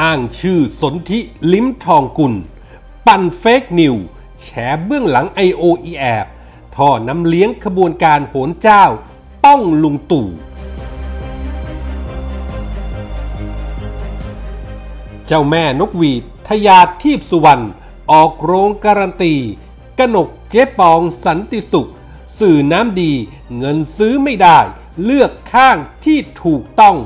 อ้างชื่อสนธิลิ้มทองกุล ปั่นเฟกนิวแฉเบื้องหลัง IOE แอบท่อน้ำเลี้ยงขบวนการโหนเจ้า ป้องลุงตู่ เจ้าแม่นกหวีดทยาทีพสุวรรณ ออกโรงการันตี กนกเจ๊ปองสันติสุข สื่อน้ำดี เงินซื้อไม่ได้ เลือกข้างที่ถูกต้อง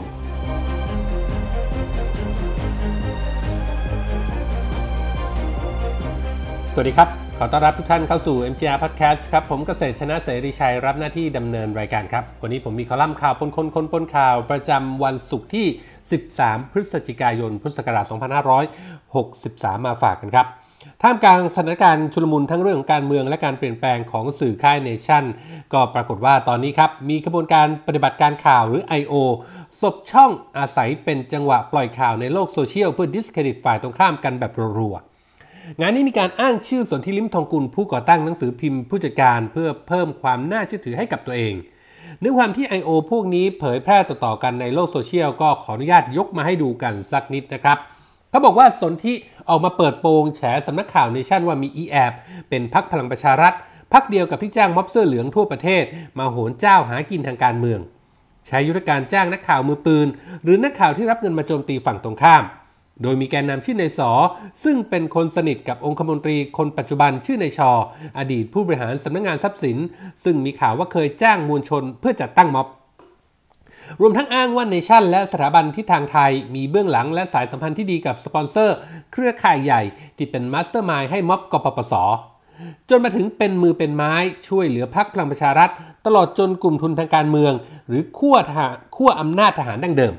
สวัสดีครับ ขอต้อนรับทุกท่านเข้าสู่ MGR Podcast ครับ ผมเกษตรชนะเสรีชัยรับหน้าที่ดำเนินรายการครับ วันนี้ผมมีคอลัมน์ข่าวปนคนคนปนข่าว ประจำวันศุกร์ที่ 13 พฤศจิกายน พุทธศักราช 2563 มาฝากกันครับ ท่ามกลางสถานการณ์ชุลมุนทั้งเรื่องของการเมืองและการเปลี่ยนแปลงของสื่อค่ายเนชั่น ก็ปรากฏว่าตอนนี้ครับ มีกระบวนการปฏิบัติการข่าวหรือ I.O. สบช่องอาศัยเป็นจังหวะปล่อยข่าวในโลกโซเชียลเพื่อดิสเครดิตฝ่ายตรงข้ามกันแบบรัวๆ งานนี้มีการอ้างชื่อสนธิลิ้มทองกุลผู้ก่อตั้งหนังสือพิมพ์ผู้จัดการเพื่อเพิ่มความน่าเชื่อถือให้กับตัวเองเนื้อความที่ I.O. พวกนี้เผยแพร่ต่อๆกันในโลกโซเชียลก็ขออนุญาตยกมาให้ดูกันสักนิดนะครับเขาบอกว่าสนธิออกมาเปิดโปงแฉสำนักข่าวเนชั่นว่ามีอีแอบเป็นพักพลังประชารัฐพักเดียวกับที่จ้างม็อบเสื้อเหลืองทั่วประเทศ มาโหนเจ้าหากินทางการเมือง ใช้ยุทธการจ้างนักข่าวมือปืน หรือนักข่าวที่รับเงินมาโจมตีฝั่งตรงข้าม โดยมีแกนนำชื่อในสอ ซึ่งเป็นคนสนิทกับองคมนตรีคนปัจจุบันชื่อในชอ อดีตผู้บริหารสำนักงงานทรัพย์สิน ซึ่งมีข่าวว่าเคยจ้างมวลชนเพื่อจัดตั้งม็อบ รวมทั้งอ้างว่าเนชั่นและสถาบันที่ทางไทย มีเบื้องหลังและสายสัมพันธ์ที่ดีกับสปอนเซอร์ เครือข่ายใหญ่ที่เป็น mastermind ให้ม็อบกปปสจนมาถึงเป็นมือเป็นไม้ช่วยเหลือพรรคพลังประชารัฐ ตลอดจนกลุ่มทุนทางการเมือง หรือขั้วทหารขั้วอำนาจทหารดั้งเดิม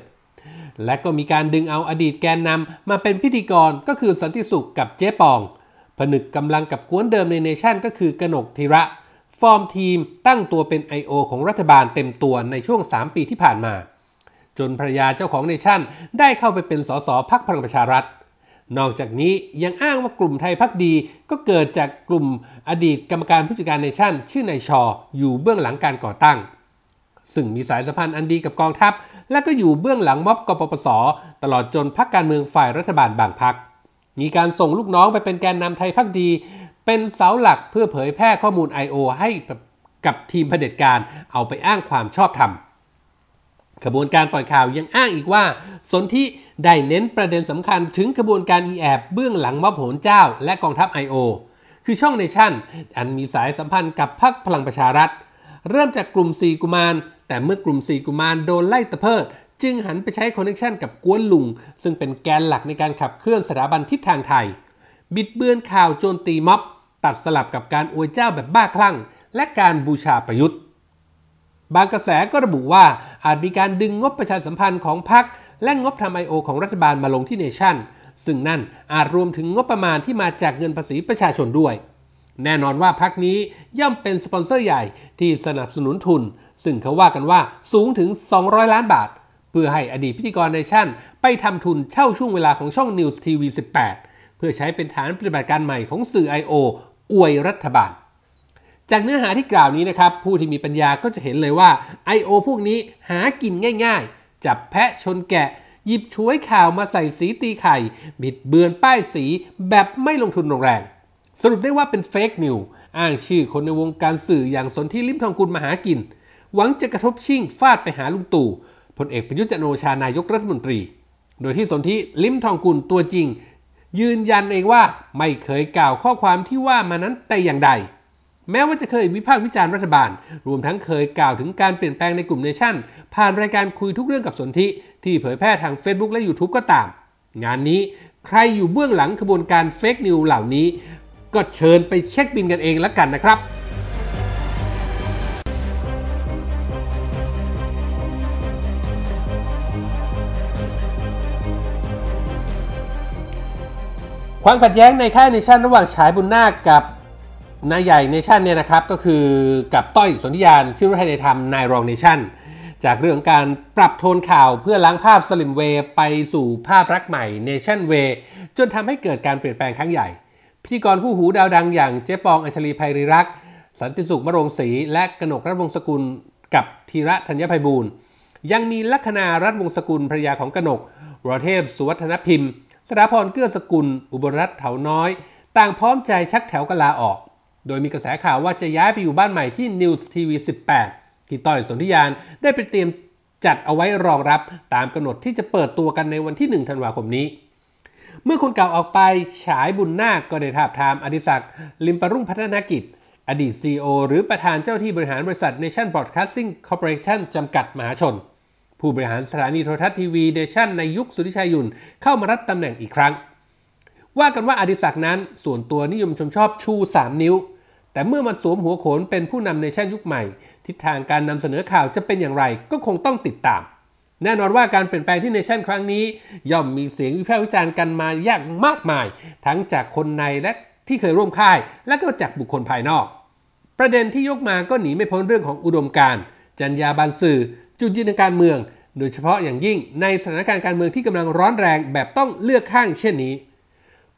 และก็มีการดึงเอาอดีตแกนนำมาเป็นพิธีกรก็คือสันติสุขกับเจ๊ปอง ผนึกกำลังกับก๊วนเดิมในเนชั่นก็คือกนกธีระ ฟอร์มทีมตั้งตัวเป็น I.O. ของรัฐบาลเต็มตัวในช่วง 3 ปีที่ผ่านมา จนภรยาเจ้าของเนชั่นได้เข้าไปเป็นสสพักพลังประชารัฐ นอกจากนี้ยังอ้างว่ากลุ่มไทยพักดี ก็เกิดจากกลุ่มอดีตกรรมการผู้จัดการเนชั่น ชื่อนายชอ อยู่เบื้องหลังการก่อตั้ง ซึ่งมีสายสัมพันธ์อันดีกับกองทัพ และก็อยู่เบื้องหลังม็อบกปปส ตลอดจนพักการเมืองฝ่ายรัฐบาลบางพักมีการส่งลูกน้องไปเป็นแกนนำไทยพักดี เป็นเสาหลักเพื่อเผยแพร่ข้อมูล I.O. ให้กับทีมเผด็จการเอาไปอ้างความชอบธรรมขบวนการปล่อยข่าวยังอ้างอีกว่า สนธิได้เน้นประเด็นสำคัญถึงขบวนการอีแอบเบื้องหลังม็อบโหนเจ้า และกองทัพ I.O. คือช่องเนชั่น อันมีสายสัมพันธ์กับพรรคพลังประชารัฐ เริ่มจากกลุ่มสี่กุมาร แต่เมื่อกลุ่มสี่กุมารโดนไล่ตะเพิด จึงหันไปใช้ connection กับก๊วนลุง ซึ่งเป็นแกนหลักในการขับเคลื่อนสถาบันทิศทางไทย บิดเบือนข่าวโจมตีม็อบ ตัดสลับกับการอวยเจ้าแบบบ้าคลั่ง และการบูชาประยุทธ์ บางกระแสก็ระบุว่าอาจมีการดึงงบประชาสัมพันธ์ของพรรคและงบทำไอโอของรัฐบาลมาลงที่เนชั่นซึ่งนั่นอาจรวมถึงงบประมาณที่มาจากเงินภาษีประชาชนด้วย แน่นอนว่าพรรคนี้ย่อมเป็นสปอนเซอร์ใหญ่ที่สนับสนุนทุน ซึ่งเขาว่ากันว่าสูงถึง 200 ล้านบาท เพื่อให้อดีตพิธีกรเนชั่น ไปทำทุนเช่าช่วงเวลาของช่อง News TV 18 เพื่อใช้เป็นฐานปฏิบัติการใหม่ของสื่อ I.O. อวยรัฐบาล จากเนื้อหาที่กล่าวนี้นะครับ ผู้ที่มีปัญญาก็จะเห็นเลยว่า I.O. พวกนี้หากินง่าย ๆ จับแพะชนแกะหยิบช่วยข่าวมาใส่สีตีไข่ บิดเบือนป้ายสีแบบไม่ลงทุนลงแรง สรุปได้ว่าเป็นเฟกนิวอ้างชื่อคนในวงการสื่ออย่างสนที่ลิมทองกุลมาหากิน หวังจะกระทบชิ่งฟาดไปหาลุงตู่พลเอกประยุทธ์จันทร์โอชานายกรัฐมนตรี โดยที่สนธิลิ้มทองกุลตัวจริง ยืนยันเองว่าไม่เคยกล่าวข้อความที่ว่ามานั้นแต่อย่างใด แม้ว่าจะเคยวิพากษ์วิจารณ์รัฐบาล รวมทั้งเคยกล่าวถึงการเปลี่ยนแปลงในกลุ่มเนชั่น ผ่านรายการคุยทุกเรื่องกับสนธิที่เผยแพร่ทาง Facebook และ YouTube ก็ตาม งานนี้ใครอยู่เบื้องหลังขบวนการ fake news เหล่านี้ ก็เชิญไปเช็คบิลกันเองแล้วกันนะครับความขัดแย้งในค่ายเนชั่นระหว่างฉายบุญนาคกับนายใหญ่เนชั่นเนี่ยนะครับก็คือกับต้อยสนธิยานชื่อรัฐไทยธรรมนายรองเนชั่น จากเรื่องการปรับโทนข่าวเพื่อล้างภาพสลิมเวย์ไปสู่ภาพรักใหม่เนชั่นเวย์จนทำให้เกิดการเปลี่ยนแปลงครั้งใหญ่ พิธีกรผู้หูดาวดังอย่างเจ๊ปองอัญชลีภัยริรักษ์ สันติสุขมรงศรีและกนกรัฐวงศกุลกับธีระธัญไพบูลย์ยังมีลัคนารัฐวงศกุลภรยาของกนกวรเทพสุวัฒนพิมพ์สราพรเกื้อสกุล อุบลรัตน์เถาน้อย ต่างพร้อมใจชักแถวกลาออก โดยมีกระแสข่าวว่าจะย้ายไปอยู่บ้านใหม่ที่ News TV 18 ที่ต้อยสนธิยานได้ไปเตรียมจัดเอาไว้รองรับตามกำหนดที่จะเปิดตัวกันในวันที่ 1 ธันวาคมนี้ เมื่อคนเก่าออกไปฉายบุญนาคก็ได้ทาบทามอดิศักดิ์ลิมปรุ่งพัฒนากิจ อดีต CEO หรือประธานเจ้าที่บริหารบริษัท Nation Broadcasting Corporation จำกัดมหาชน ผู้บริหารสถานีโทรทัศน์ทีวีเดชั่นในยุคสุทธิชัยยุนเข้ามารับตำแหน่งอีกครั้ง ว่ากันว่าอดิศักดิ์นั้นส่วนตัวนิยมชมชอบชู 3 นิ้ว แต่เมื่อมาสวมหัวโขนเป็นผู้นำเนชั่นยุคใหม่ ทิศทางการนำเสนอข่าวจะเป็นอย่างไรก็คงต้องติดตาม แน่นอนว่าการเปลี่ยนแปลงที่เนชั่นครั้งนี้ ย่อมมีเสียงวิพากษ์วิจารณ์กันมายากมากมาย ทั้งจากคนในและที่เคยร่วมค่าย และก็จากบุคคลภายนอก ประเด็นที่ยกมาก็หนีไม่พ้นเรื่องของอุดมการจรรยาบรรณสื่อ จุดยืนทางการเมือง โดยเฉพาะอย่างยิ่งในสถานการณ์การเมืองที่กำลังร้อนแรงแบบต้องเลือกข้างเช่นนี้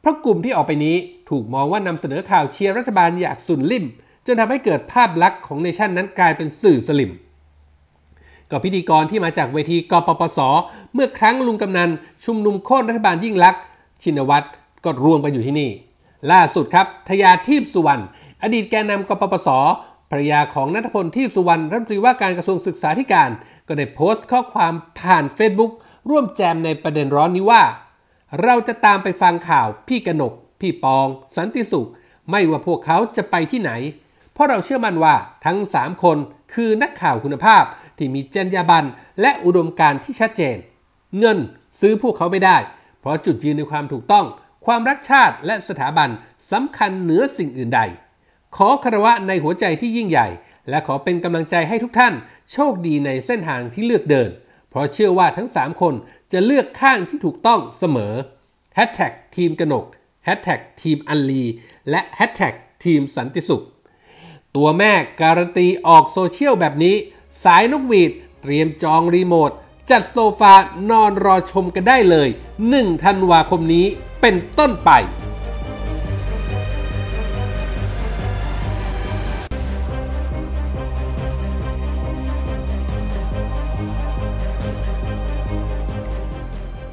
เพราะกลุ่มที่ออกไปนี้ถูกมองว่านำเสนอข่าวเชียร์รัฐบาลอยากสุนลิ่ม จนทำให้เกิดภาพลักษณ์ของเนชั่นนั้นกลายเป็นสื่อสลิม ก็พิธีกรที่มาจากเวทีกปปส เมื่อครั้งลุงกำนัน ชุมนุมโค่นรัฐบาลยิ่งลักษณ์ชินวัตรก็รวมกันอยู่ที่นี่ ล่าสุดครับทยาทีพสุวรรณอดีตแกนนำกปปสภรรยาของนัทพลทีพสุวรรณรัฐมนตรีว่าการกระทรวงศึกษาธิการ ก็ได้โพสต์ข้อความผ่าน Facebook ร่วมแจมในประเด็นร้อนนี้ว่า เราจะตามไปฟังข่าวพี่กนก พี่ปอง สันติสุข ไม่ว่าพวกเขาจะไปที่ไหน เพราะเราเชื่อมั่นว่าทั้ง 3 คนคือนักข่าวคุณภาพ ที่มีจรรยาบรรณและอุดมการณ์ที่ชัดเจน เงินซื้อพวกเขาไม่ได้ เพราะจุดยืนในความถูกต้อง ความรักชาติและสถาบันสำคัญเหนือสิ่งอื่นใด ขอคารวะในหัวใจที่ยิ่งใหญ่ และขอเป็นกำลังใจให้ทุกท่าน โชคดีในเส้นทางที่เลือกเดิน เพราะเชื่อว่าทั้ง 3 คนจะเลือกข้างที่ถูกต้องเสมอ h a ทีมกนก Hashtag ทีมอันลีและ h a ทีมสันติสุข ตัวแม่การันตีออกโซเชียลแบบนี้ สายนกหวีด เตรียมจองรีโมท จัดโซฟานอนรอชมกันได้เลย 1 ธันวาคมนี้เป็นต้นไป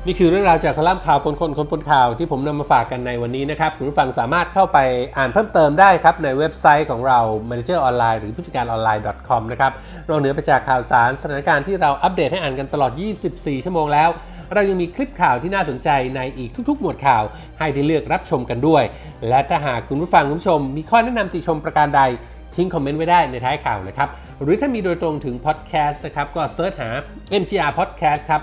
นี่คือเรื่องราวจากคอลัมน์ข่าวคนคนคนปนข่าวที่ผมนำมาฝากกันในวันนี้นะครับคุณผู้ฟังสามารถเข้าไปอ่านเพิ่มเติมได้ครับในเว็บไซต์ของเรา manager online หรือผู้จัดการออนไลน์ .com นะครับนอกเหนือไปจากข่าวสารสถานการณ์ที่เราอัปเดตให้อ่านกันตลอด 24 ชั่วโมงแล้ว เรายังมีคลิปข่าวที่น่าสนใจในอีกทุกๆ หมวดข่าว ให้ได้เลือกรับชมกันด้วย และถ้าหากคุณผู้ฟังคุณผู้ชม มีข้อแนะนำติชมประการใดทิ้งคอมเมนต์ไว้ได้ในท้ายข่าวนะครับหรือถ้ามีโดยตรงถึงพอดแคสต์นะครับก็ search หา MGR Podcast ครับ